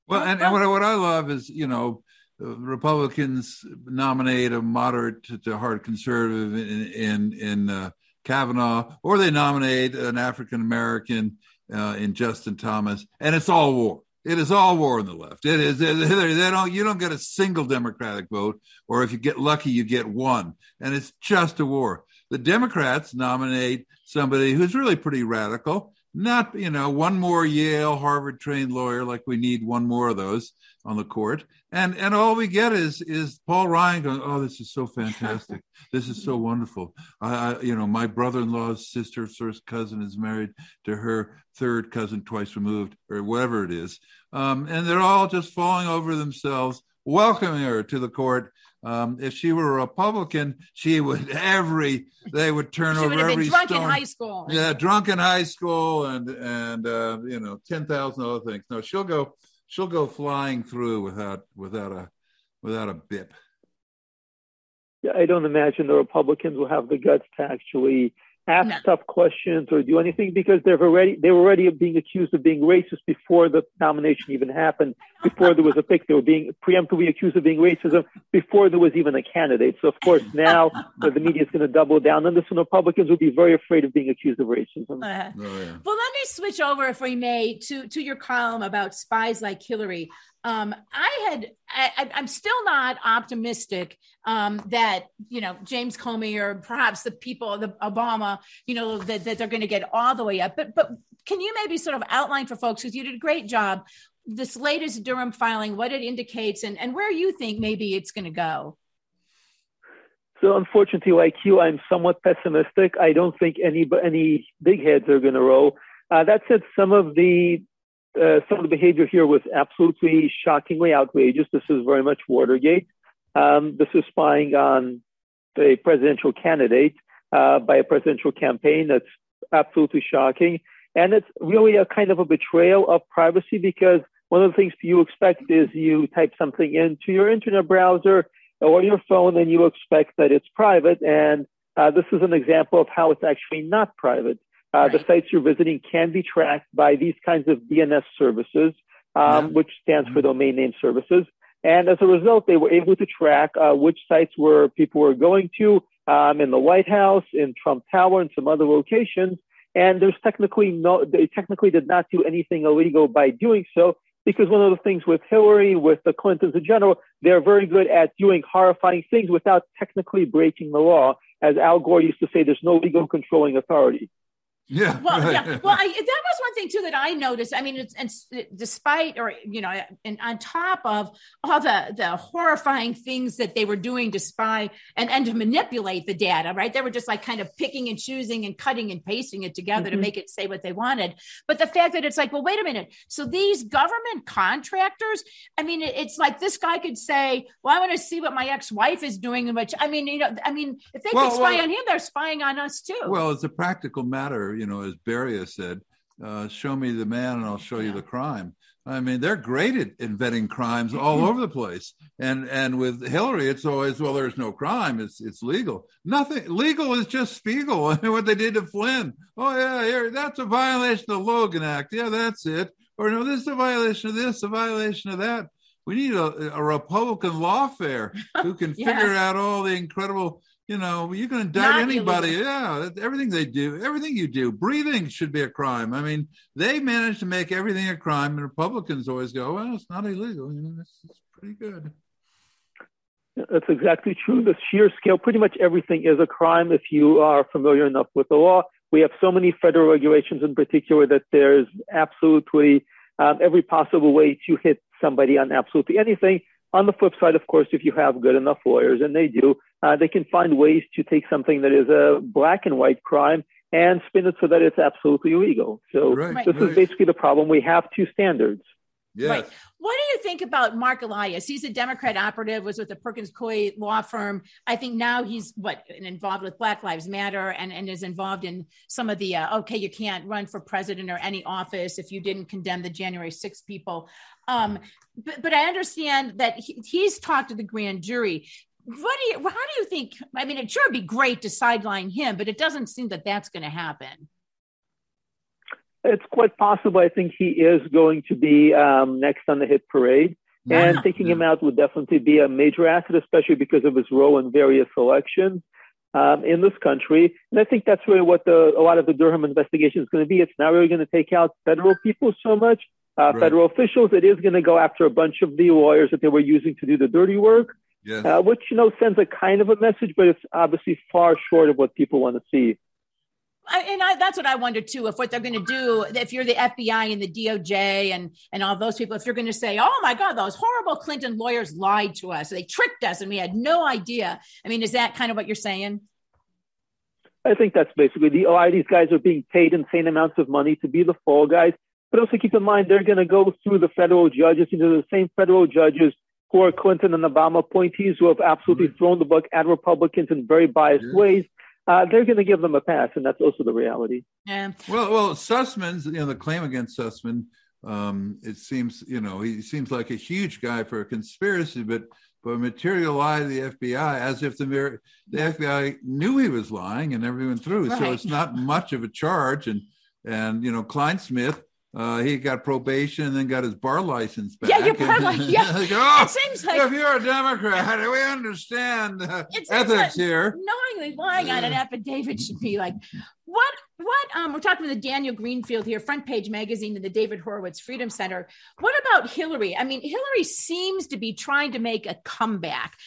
Well, and, and what, I, what I love is, you know, Republicans nominate a moderate to, to hard conservative in in, in uh, Kavanaugh, or they nominate an African American uh, in Justice Thomas, and it's all war. It is all war on the left. It is. They don't. You don't get a single Democratic vote, or if you get lucky, you get one, and it's just a war. The Democrats nominate somebody who's really pretty radical. Not, you know, one more Yale, Harvard trained lawyer, like we need one more of those on the court. And and all we get is is Paul Ryan going, oh, this is so fantastic. This is so wonderful. I, I you know, my brother-in-law's sister, first cousin, is married to her third cousin, twice removed, or whatever it is. Um, and they're all just falling over themselves, welcoming her to the court. Um, if she were a Republican, she would every they would turn she over would have every been drunk stone. in high school. Yeah, drunk in high school, and and uh, you know ten thousand other things. No, she'll go she'll go flying through without without a without a bip. Yeah, I don't imagine the Republicans will have the guts to actually ask no. tough questions or do anything because they've already they were already being accused of being racist before the nomination even happened before there was a pick they were being preemptively accused of being racism before there was even a candidate. So of course now the media is going to double down on this and republicans will be very afraid of being accused of racism. Uh, oh, yeah. well let me switch over if we may to to your column about spies like hillary um, I had, I, am still not optimistic um, that you know James Comey or perhaps the people, the Obama, you know that, that they're going to get all the way up. But but can you maybe sort of outline for folks because you did a great job this latest Durham filing, what it indicates, and and where you think maybe it's going to go. So unfortunately, like you, I'm somewhat pessimistic. I don't think any any big heads are going to roll. Uh, that said, some of the uh, some of the behavior here was absolutely shockingly outrageous. This is very much Watergate. Um, this is spying on a presidential candidate uh, by a presidential campaign. That's absolutely shocking. And it's really a kind of a betrayal of privacy because one of the things you expect is you type something into your internet browser or your phone and you expect that it's private. And uh, this is an example of how it's actually not private. Uh, right. The sites you're visiting can be tracked by these kinds of DNS services, um, yeah. which stands for mm-hmm. domain name services. And as a result, they were able to track uh, which sites were people were going to um, in the White House, in Trump Tower, and some other locations. And there's technically no, they technically did not do anything illegal by doing so, because one of the things with Hillary, with the Clintons in general, they're very good at doing horrifying things without technically breaking the law. As Al Gore used to say, there's no legal controlling authority. Yeah. Well, right. yeah. Well, I, that was one thing too that I noticed. I mean, it's, it's despite or you know, and on top of all the the horrifying things that they were doing to spy and and to manipulate the data, right? They were just like kind of picking and choosing and cutting and pasting it together mm-hmm. to make it say what they wanted. But the fact that it's like, well, wait a minute. So these government contractors, I mean, it, it's like this guy could say, "Well, I want to see what my ex wife is doing," which I mean, you know, I mean, if they well, can spy well, on him, they're spying on us too. Well, it's a practical matter you know, as Beria said, uh, show me the man and I'll show you the crime. I mean, they're great at inventing crimes all over the place. And and with Hillary, it's always well, there's no crime. It's it's legal. Nothing legal is just Spiegel. I mean, what they did to Flynn. Oh yeah, here that's a violation of the Logan Act. Yeah, that's it. Or no, this is a violation of this, a violation of that. We need a, a Republican lawfare who can yeah. figure out all the incredible you know, you can indict Not anybody. Illegal. Yeah, everything they do, everything you do, breathing should be a crime. I mean, they managed to make everything a crime, and Republicans always go, "Well, it's not illegal." You know, it's, it's pretty good. That's exactly true. The sheer scale, pretty much everything is a crime if you are familiar enough with the law. We have so many federal regulations in particular that there's absolutely um, every possible way to hit somebody on absolutely anything. On the flip side, of course, if you have good enough lawyers, and they do, uh, they can find ways to take something that is a black and white crime and spin it so that it's absolutely illegal. So right, this right. is basically the problem. We have two standards. Yes. Right. What do you think about Mark Elias? He's a Democrat operative, was with the Perkins Coie law firm. I think now he's what involved with Black Lives Matter and, and is involved in some of the uh, okay, you can't run for president or any office if you didn't condemn the January 6 people. Um, but, but I understand that he, he's talked to the grand jury. What do you? How do you think? I mean, it sure would be great to sideline him, but it doesn't seem that that's going to happen. It's quite possible. I think he is going to be um, next on the hit parade. And taking him out would definitely be a major asset, especially because of his role in various elections um, in this country. And I think that's really what the, a lot of the Durham investigation is going to be. It's not really going to take out federal people so much, uh, right. federal officials. It is going to go after a bunch of the lawyers that they were using to do the dirty work, yes. uh, which, you know, sends a kind of a message, but it's obviously far short of what people want to see. I, and I, that's what I wonder too. If what they're going to do, if you're the FBI and the DOJ and and all those people, if you're going to say, "Oh my God, those horrible Clinton lawyers lied to us, they tricked us, and we had no idea." I mean, is that kind of what you're saying? I think that's basically the. Oh, these guys are being paid insane amounts of money to be the fall guys. But also keep in mind they're going to go through the federal judges, into the same federal judges who are Clinton and Obama appointees who have absolutely right. thrown the book at Republicans in very biased yeah. ways uh, they're going to give them a pass, and that's also the reality. Yeah. Well, well, Sussmann's, you know, the claim against Sussmann, um, it seems, you know, he seems like a huge guy for a conspiracy, but but material lie to the FBI as if the the FBI knew he was lying and everyone through. Right. So it's not much of a charge, and and you know, Clinesmith uh, he got probation and then got his bar license back. Yeah, your bar license. Yeah, like, oh, it seems like if you're a Democrat, we understand uh, ethics like here. Knowingly lying on an affidavit should be like, what what um we're talking with Daniel Greenfield here, front page magazine and the David Horowitz Freedom Center. What about Hillary? I mean, Hillary seems to be trying to make a comeback.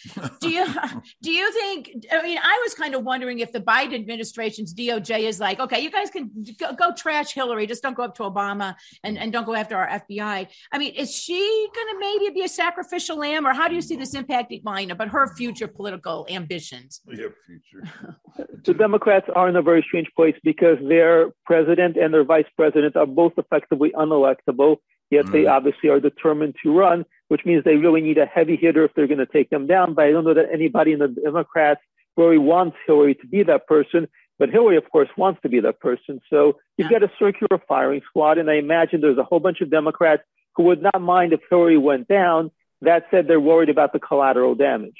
Do you do you think? I mean, I was kind of wondering if the Biden administration's DOJ is like, okay, you guys can go, go trash Hillary, just don't go up to Obama and, and don't go after our FBI. I mean, is she going to maybe be a sacrificial lamb, or how do you see this impacting Biden about her future political ambitions? Yeah, future. the Democrats are in a very strange place because their president and their vice president are both effectively unelectable, yet mm. they obviously are determined to run, which means they really need a heavy hitter if they're going to take them down. But I don't know that anybody in the Democrats really wants Hillary to be that person. But Hillary, of course, wants to be that person. So you've yeah. got a circular firing squad. And I imagine there's a whole bunch of Democrats who would not mind if Hillary went down. That said, they're worried about the collateral damage.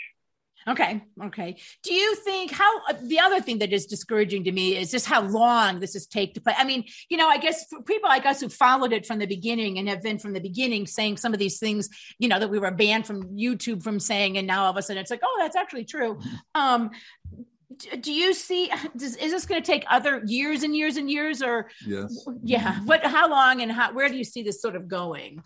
Okay. Okay. Do you think how uh, the other thing that is discouraging to me is just how long this has take to play? I mean, you know, I guess for people like us who followed it from the beginning and have been from the beginning saying some of these things, you know, that we were banned from YouTube from saying, and now all of a sudden it's like, oh, that's actually true. Um, do you see does, is this going to take other years and years and years or yes yeah what how long and how where do you see this sort of going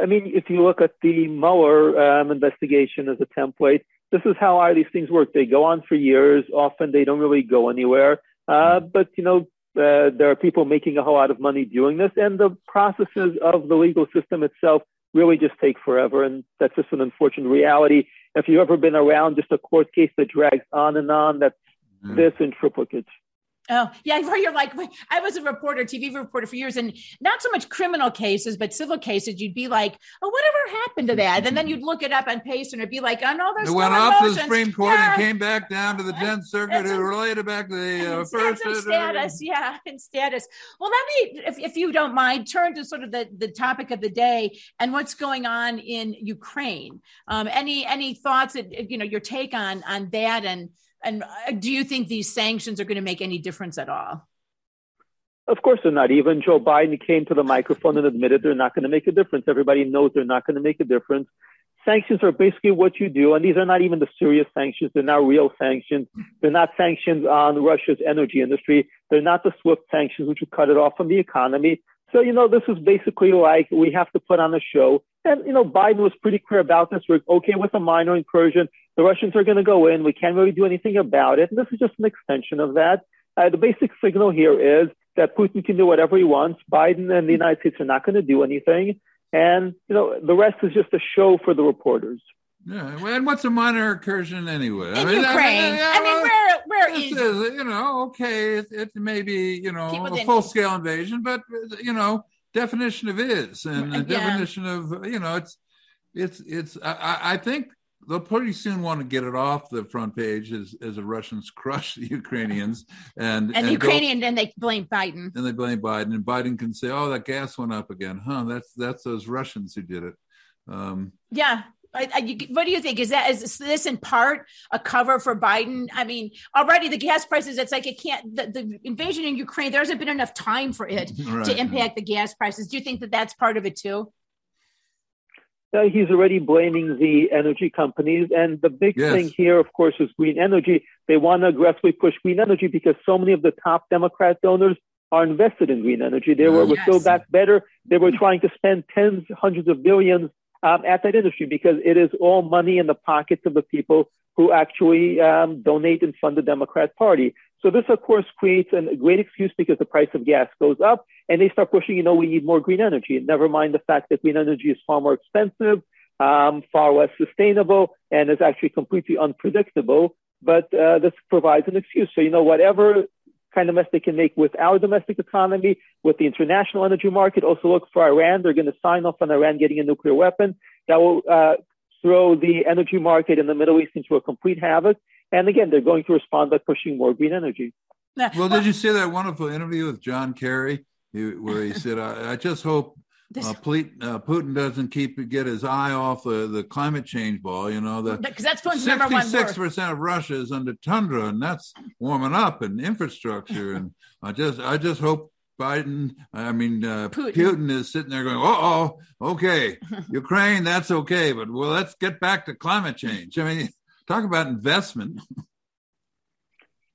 I mean, if you look at the Mueller um, investigation as a template, this is how all these things work. They go on for years. Often they don't really go anywhere. Uh, but, you know, uh, there are people making a whole lot of money doing this, and the processes of the legal system itself really just take forever. And that's just an unfortunate reality. If you've ever been around just a court case that drags on and on, that's mm. this in triplicate. Oh, yeah, where you're like, I was a reporter, TV reporter for years, and not so much criminal cases, but civil cases. You'd be like, oh, whatever happened to that? And then you'd look it up on Pace and it'd be like, oh, no, there's It went up to the Supreme Court yeah. and came back down to the 10th Circuit who related back to the uh, first. status, yeah, in status. Well, let me, if, if you don't mind, turn to sort of the, the topic of the day and what's going on in Ukraine. Um, any any thoughts, that, you know, your take on on that and and uh, do you think these sanctions are going to make any difference at all? Of course they're not. Even Joe Biden came to the microphone and admitted they're not going to make a difference. Everybody knows they're not going to make a difference. Sanctions are basically what you do, and these are not even the serious sanctions. They're not real sanctions. They're not sanctions on Russia's energy industry. They're not the SWIFT sanctions, which would cut it off from the economy. So, you know, this is basically like we have to put on a show. And, you know, Biden was pretty clear about this. We're okay with a minor incursion. The Russians are going to go in. We can't really do anything about it. And this is just an extension of that. Uh, the basic signal here is that Putin can do whatever he wants. Biden and the United States are not going to do anything. And, you know, the rest is just a show for the reporters. Yeah, and what's a minor incursion anyway? In I mean, Ukraine. I, I, I mean, where where is, is you know okay? It, it may be you know a full scale invasion, but you know definition of is and the yeah. definition of you know it's it's it's. I, I think they'll pretty soon want to get it off the front page as as the Russians crush the Ukrainians and and, and Ukrainian go, and they blame Biden and they blame Biden and Biden can say oh that gas went up again huh that's that's those Russians who did it um, yeah I, I, what do you think? Is that is this in part a cover for Biden? I mean, already the gas prices. It's like it can't. The, the invasion in Ukraine. There hasn't been enough time for it right. to impact the gas prices. Do you think that that's part of it too? Uh, he's already blaming the energy companies, and the big yes. thing here, of course, is green energy. They want to aggressively push green energy because so many of the top Democrat donors are invested in green energy. They were yes. Build Back Better. They were trying to spend tens, hundreds of billions um, at that industry because it is all money in the pockets of the people who actually um, donate and fund the Democrat Party. So this, of course, creates a great excuse because the price of gas goes up and they start pushing, you know, we need more green energy. And never mind the fact that green energy is far more expensive, um, far less sustainable, and is actually completely unpredictable. But uh, this provides an excuse. So, you know, whatever kind of mess they can make with our domestic economy, with the international energy market. Also look for Iran. They're going to sign off on Iran getting a nuclear weapon that will uh, throw the energy market in the Middle East into a complete havoc. And again, they're going to respond by pushing more green energy. Well, did you see that wonderful interview with John Kerry, where he said, I, I just hope uh, uh, Putin doesn't keep get his eye off the, the climate change ball. You know, the because that's Putin's number one. Sixty-six percent of Russia is under tundra, and that's warming up and infrastructure. and I just I just hope Biden, I mean uh, Putin. Putin. is sitting there going, "Oh, okay, Ukraine, that's okay, but well, let's get back to climate change." I mean, talk about investment.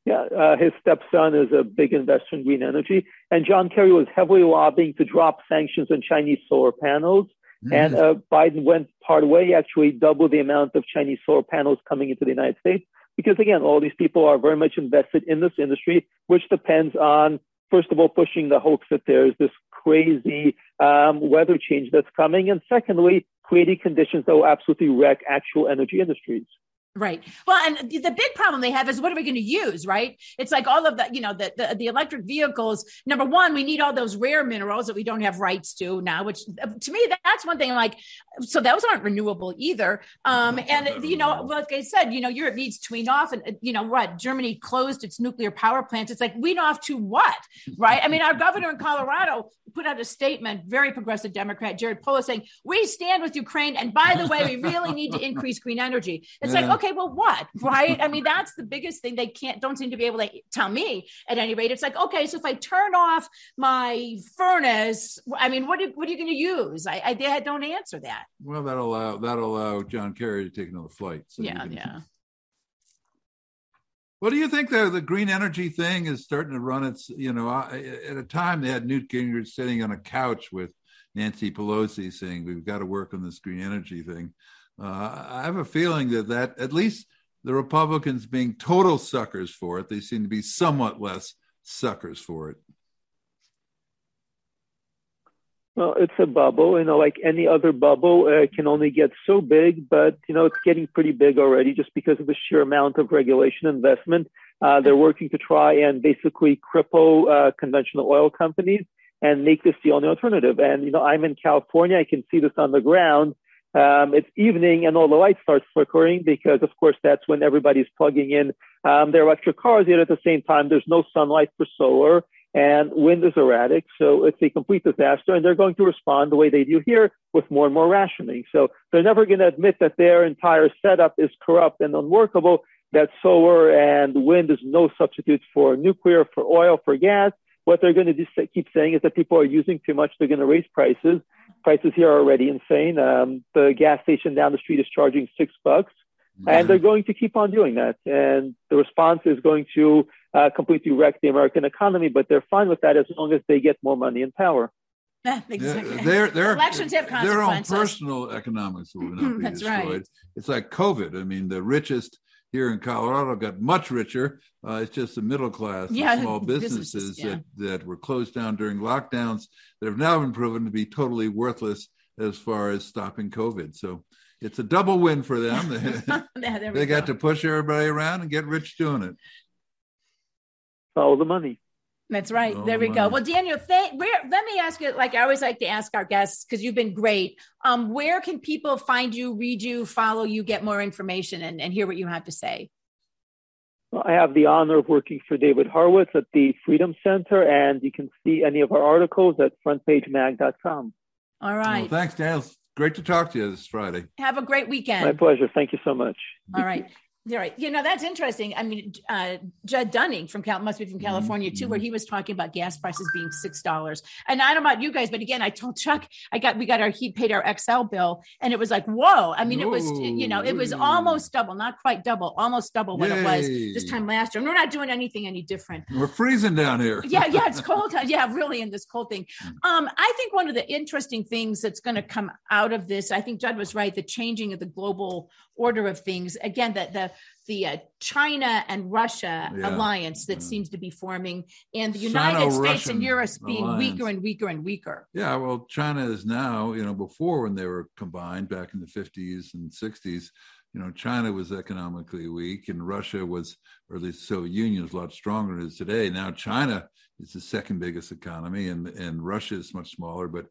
Yeah, uh, his stepson is a big investor in green energy, and John Kerry was heavily lobbying to drop sanctions on Chinese solar panels. Mm. And uh, Biden went part way, actually doubled the amount of Chinese solar panels coming into the United States, because again, all these people are very much invested in this industry, which depends on, first of all, pushing the hoax that there's this crazy um, weather change that's coming, and secondly, creating conditions that will absolutely wreck actual energy industries. Right. Well, and the big problem they have is what are we going to use, right? It's like all of the, you know, the, the, the electric vehicles. Number one, we need all those rare minerals that we don't have rights to now, which to me that's one thing. Like, so those aren't renewable either. Um, and you know, like I said, you know, Europe needs to wean off, and you know what? Germany closed its nuclear power plants. It's like wean off to what, right? I mean, our governor in Colorado put out a statement, very progressive Democrat, Jared Polis, saying we stand with Ukraine, and by the way, we really need to increase green energy. It's yeah. like okay well, what? Right? I mean, that's the biggest thing they can't, don't seem to be able to tell me at any rate. It's like, okay, so if I turn off my furnace, I mean, what are, what are you going to use? I, I, they don't answer that. Well, that'll allow, that'll allow John Kerry to take another flight. So yeah, can, yeah. What do you think the, the green energy thing is starting to run its, you know, at a time they had Newt Gingrich sitting on a couch with Nancy Pelosi saying, we've got to work on this green energy thing. Uh, I have a feeling that that at least the Republicans being total suckers for it, they seem to be somewhat less suckers for it. Well, it's a bubble, you know, like any other bubble, uh, it can only get so big, but, you know, it's getting pretty big already just because of the sheer amount of regulation investment. Uh, they're working to try and basically cripple uh, conventional oil companies and make this the only alternative. And, you know, I'm in California. I can see this on the ground. Um, it's evening and all the lights start flickering because, of course, that's when everybody's plugging in um, their electric cars. Yet at the same time, there's no sunlight for solar and wind is erratic. So it's a complete disaster. And they're going to respond the way they do here with more and more rationing. So they're never going to admit that their entire setup is corrupt and unworkable, that solar and wind is no substitute for nuclear, for oil, for gas. What they're going to keep saying is that people are using too much. They're going to raise prices prices here are already insane. Um, the gas station down the street is charging six bucks, mm-hmm. and they're going to keep on doing that. And the response is going to uh, completely wreck the American economy, but they're fine with that as long as they get more money and power. exactly. Yeah, their, their, Elections have their own personal economics will not be That's destroyed. right. It's like COVID. I mean, the richest here in Colorado got much richer. Uh, it's just the middle class, Yeah, and small businesses, businesses yeah. that, that were closed down during lockdowns that have now been proven to be totally worthless as far as stopping COVID. So it's a double win for them. Yeah, they got go. to push everybody around and get rich doing it. Follow the money. That's right. Oh, there we go. Well, Daniel, thank, where, let me ask you, like I always like to ask our guests, because you've been great. Um, where can people find you, read you, follow you, get more information, and, and hear what you have to say? Well, I have the honor of working for David Horowitz at the Freedom Center, and you can see any of our articles at frontpagemag.com. All Well, right. thanks, Daniel. Great to talk to you this Friday. have a great weekend. My pleasure. Thank you so much. All right. Right. You know, that's interesting. I mean, uh, Judd Dunning from Cal must be Mm-hmm. from California too, where he was talking about gas prices being six dollars. And I don't know about you guys, but again, I told Chuck I got we got our he paid our Xcel bill and it was like, whoa. I mean, it was you know, it was almost double, not quite double, almost double what it was this time last year. And we're not doing anything any different. We're freezing down here. yeah, yeah, it's cold. Yeah, really, in this cold thing. Um, I think one of the interesting things that's going to come out of this, I think Judd was right, the changing of the global order of things. Again, that the the uh, China and Russia Yeah. alliance that Yeah. seems to be forming, and the United States and Europe being alliance. weaker and weaker and weaker. Yeah, well, China is now, you know, before when they were combined back in the 50s and 60s, you know, China was economically weak and Russia was, or at least the Soviet Union was a lot stronger than it is today. Now China is the second biggest economy and, and Russia is much smaller, but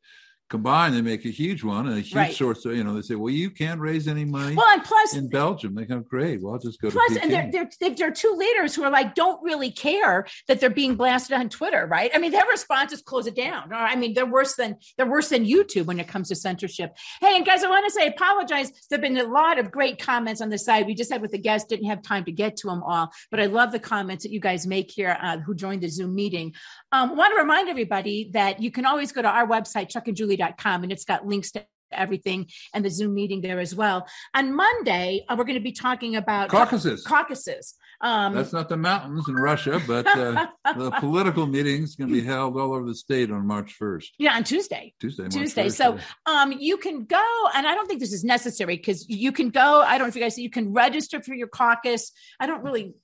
combined they make a huge one and a huge Right. source of, you know, they say, well, you can't raise any money Well, and plus, in Belgium. They go, great, well, I'll just go Plus, to and there, there, there are two leaders who are like, don't really care that they're being blasted on Twitter, right? I mean, their response is close it down. I mean, they're worse than they're worse than YouTube when it comes to censorship. Hey, and guys, I want to say, apologize. There've been a lot of great comments on the side. We just had with the guests, didn't have time to get to them all, but I love the comments that you guys make here uh, who joined the Zoom meeting. Um, want to remind everybody that you can always go to our website, chuck and it's got links to everything and the Zoom meeting there as well. On Monday, uh, we're going to be talking about Caucasus. caucuses. Um, That's not the mountains in Russia, but uh, the political meeting's going to be held all over the state on March 1st, yeah, on Tuesday. Tuesday. March Tuesday. 1st, So um, you can go, and I don't think this is necessary because you can go. I don't know if you guys you can register for your caucus. I don't really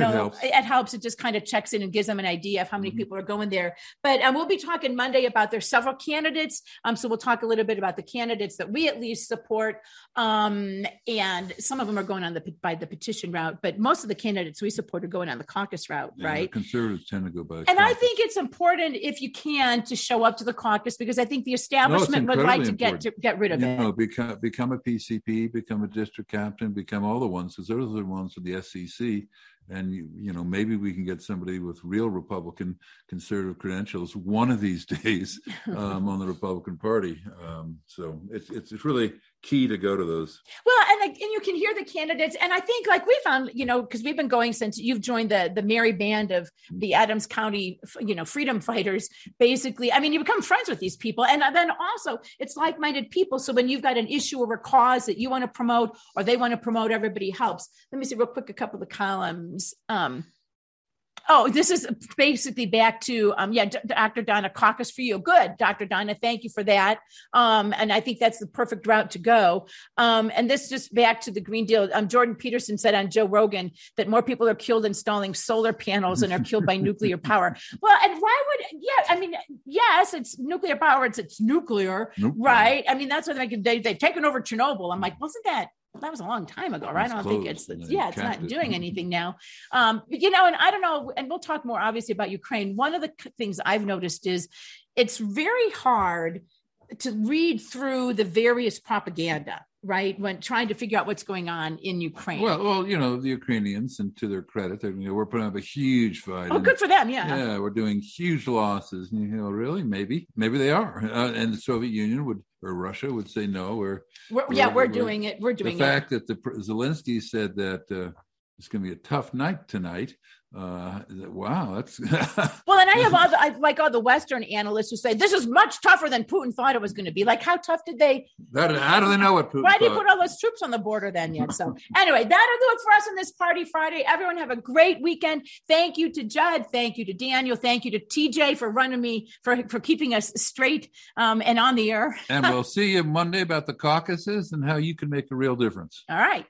know. helps. It helps. It just kind of checks in and gives them an idea of how many Mhm. people are going there. But um, we'll be talking Monday about there's several candidates. Um, so we'll talk a little bit about the candidates that we at least support. Um, and some of them are going on the by the petition route, but most of the candidates we support are going on the caucus route, Yeah, right? Conservatives tend to go by. And I think it's important if you can to show up to the caucus because I think the establishment would like to get to get rid of you it. know, become become a PCP, become a district captain, become all the ones because those are the ones with the SEC. And you, you know, maybe we can get somebody with real Republican conservative credentials one of these days um, on the Republican Party. Um, so it's, it's it's really key to go to those. Well, and like, and you can hear the candidates, and I think like we found, you know, because we've been going since you've joined the the merry band of the Adams County, you know, freedom fighters. Basically, I mean, you become friends with these people, and then also it's like minded people. So when you've got an issue or a cause that you want to promote, or they want to promote, everybody helps. Let me see real quick a couple of the columns. Um, Oh, this is basically back to um, yeah, D- Dr. Donna Caucus for you. Good, Dr. Donna, thank you for that. Um, and I think that's the perfect route to go. Um, and this just back to the Green Deal. Um, Jordan Peterson said on Joe Rogan that more people are killed installing solar panels than are killed by nuclear power. Well, and why would yeah? I mean, yes, it's nuclear power. It's it's nuclear, Nope. right? I mean, that's what they, they they've taken over Chernobyl. I'm like, wasn't that? That was a long time ago, right? I don't think it's, it's yeah, it's not it. doing anything now. Um, you know, and I don't know, and we'll talk more obviously about Ukraine. One of the things I've noticed is it's very hard to read through the various propaganda, right? When trying to figure out what's going on in Ukraine. Well, well, you know, the Ukrainians, and to their credit, you know, we're putting up a huge fight. oh, and- good for them. Yeah. yeah, we're doing huge losses. And you know, really, maybe, maybe they are. Uh, and the Soviet Union would, or Russia would say no. Or We're, yeah, We're- we're we're- doing it. We're the doing it. fact that the Zelensky said that uh, it's going to be a tough night tonight. Uh, wow, that's well. And I have all the, I, like all the Western analysts who say this is much tougher than Putin thought it was going to be. Like, how tough did they? That, how do they know what Putin? Why did he put all those troops on the border then yet? So anyway, that'll do it for us on this Party Friday. Everyone have a great weekend. Thank you to Judd. Thank you to Daniel. Thank you to TJ for running me for for keeping us straight um, and on the air. and we'll see you Monday about the caucuses and how you can make a real difference. All right.